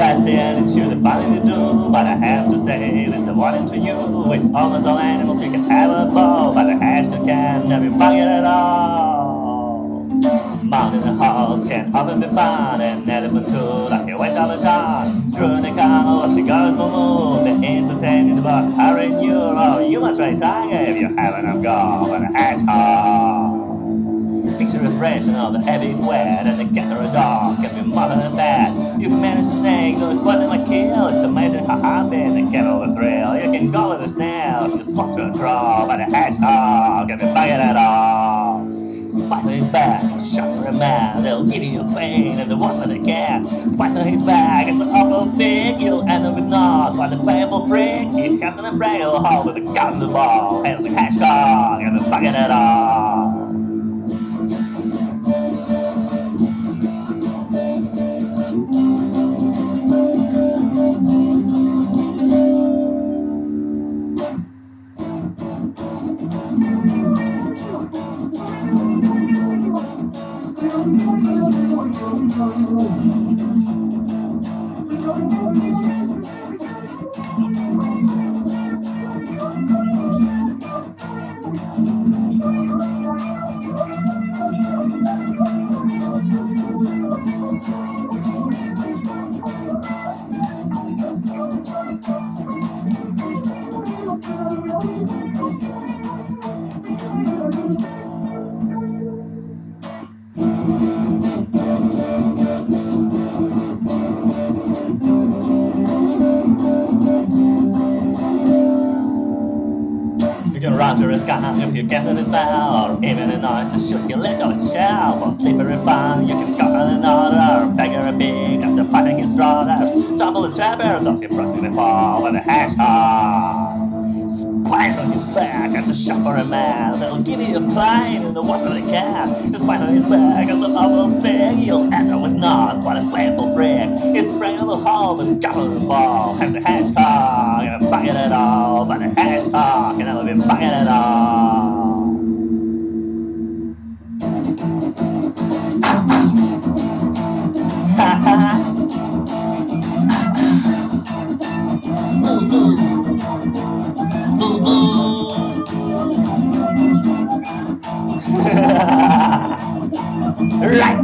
fast and it should funny to do, but I have to say this is warning to you. It's almost all animals you can have a ball, but the hashtag can never forget at all. Mountain and horse can often be fun, and elephant too, like a waste all the time. Screwing a car, or cigars for moon, the entertaining about hurrying you, or you must try tiger A version of the heavy wet and the a dog can be more than that. You can manage to snake, those more than my kill. It's amazing how I've been and get over thrill. You can go with a snail, you slot to a draw, but a hedgehog can be bugging at all. Spider his back, shocker a man, they'll give you a pain and the one that can. Spider his back, it's an awful thing, you'll end up with naught. While the painful prick, he casts an umbrella hole with a gun in the ball. Hails the hedgehog and the bugging at all. You run through the sky if you get to his or even a noise to shoot your little shell. For slippery fun, you can go on another, beggar a pig after fighting his brothers. Double the trappers of him crossing the fall with a hedgehog. Spines on his back and to shot for a man They'll give you a pint in the water they can His spine on his back is an awful thing You'll up with naught, what a painful brick. He sprang over home and on the ball Has the hedgehog light.